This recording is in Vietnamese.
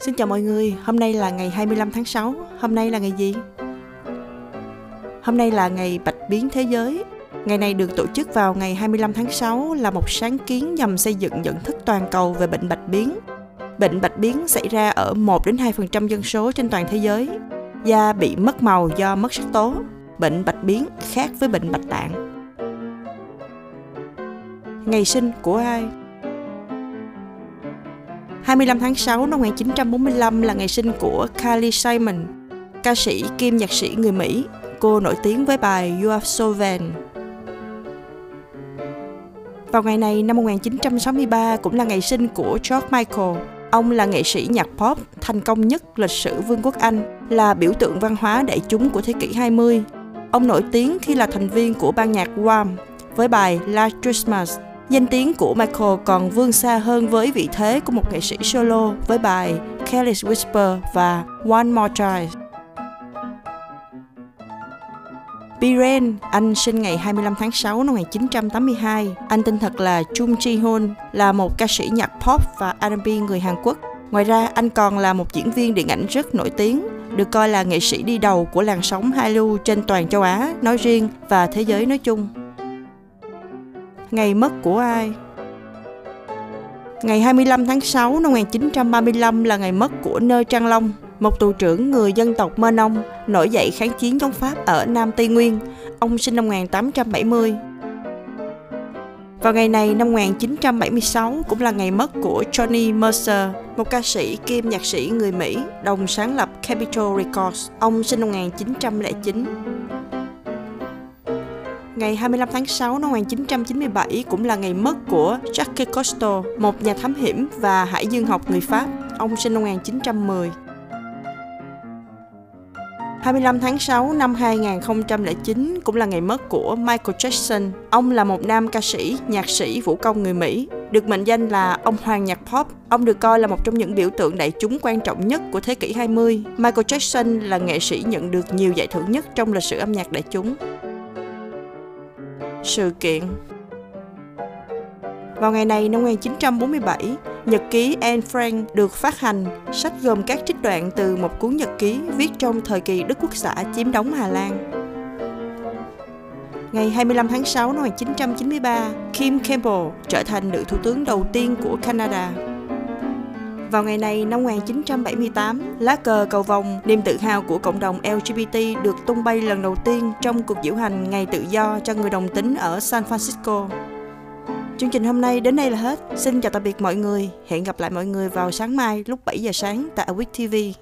Xin chào mọi người, hôm nay là ngày 25 tháng 6. Hôm nay là ngày gì? Hôm nay là ngày Bạch biến thế giới. Ngày này được tổ chức vào ngày 25 tháng 6 là một sáng kiến nhằm xây dựng nhận thức toàn cầu về bệnh bạch biến. Bệnh bạch biến xảy ra ở 1 đến 2% dân số trên toàn thế giới. Da bị mất màu do mất sắc tố. Bệnh bạch biến khác với bệnh bạch tạng. Ngày sinh của ai? 25 tháng 6 năm 1945 là ngày sinh của Carly Simon, ca sĩ kim nhạc sĩ người Mỹ. Cô nổi tiếng với bài You Are So Vain. Vào ngày này năm 1963 cũng là ngày sinh của George Michael. Ông là nghệ sĩ nhạc pop thành công nhất lịch sử Vương quốc Anh, là biểu tượng văn hóa đại chúng của thế kỷ 20. Ông nổi tiếng khi là thành viên của ban nhạc Wham với bài Last Christmas Danh tiếng của Michael còn vươn xa hơn với vị thế của một nghệ sĩ solo với bài Careless Whisper và One More Try. Biren, anh sinh ngày 25 tháng 6 năm 1982. Anh tên thật là Chung Ji Hoon, là một ca sĩ nhạc pop và R&B người Hàn Quốc. Ngoài ra, anh còn là một diễn viên điện ảnh rất nổi tiếng, được coi là nghệ sĩ đi đầu của làn sóng Hallyu trên toàn châu Á nói riêng và thế giới nói chung. Ngày mất của ai? Ngày 25 tháng 6 năm 1935 là ngày mất của Nơ Trang Long, một tù trưởng người dân tộc Mơ Nông nổi dậy kháng chiến chống Pháp ở Nam Tây Nguyên. Ông sinh năm 1870. Vào ngày này năm 1976 cũng là ngày mất của Johnny Mercer, một ca sĩ kim nhạc sĩ người Mỹ, đồng sáng lập Capitol Records. Ông sinh năm 1909. Ngày 25 tháng 6 năm 1997 cũng là ngày mất của Jacques Cousteau, một nhà thám hiểm và hải dương học người Pháp. Ông sinh năm 1910. 25 tháng 6 năm 2009 cũng là ngày mất của Michael Jackson. Ông là một nam ca sĩ, nhạc sĩ, vũ công người Mỹ, được mệnh danh là ông hoàng nhạc pop. Ông được coi là một trong những biểu tượng đại chúng quan trọng nhất của thế kỷ 20. Michael Jackson là nghệ sĩ nhận được nhiều giải thưởng nhất trong lịch sử âm nhạc đại chúng sự kiện. Vào ngày này năm 1947, nhật ký Anne Frank được phát hành, sách gồm các trích đoạn từ một cuốn nhật ký viết trong thời kỳ Đức Quốc xã chiếm đóng Hà Lan. Ngày 25 tháng 6 năm 1993, Kim Campbell trở thành nữ thủ tướng đầu tiên của Canada. Vào ngày này năm 1978, lá cờ cầu vồng, niềm tự hào của cộng đồng LGBT được tung bay lần đầu tiên trong cuộc diễu hành Ngày Tự do cho người đồng tính ở San Francisco. Chương trình hôm nay đến đây là hết. Xin chào tạm biệt mọi người. Hẹn gặp lại mọi người vào sáng mai lúc 7 giờ sáng tại Awake TV.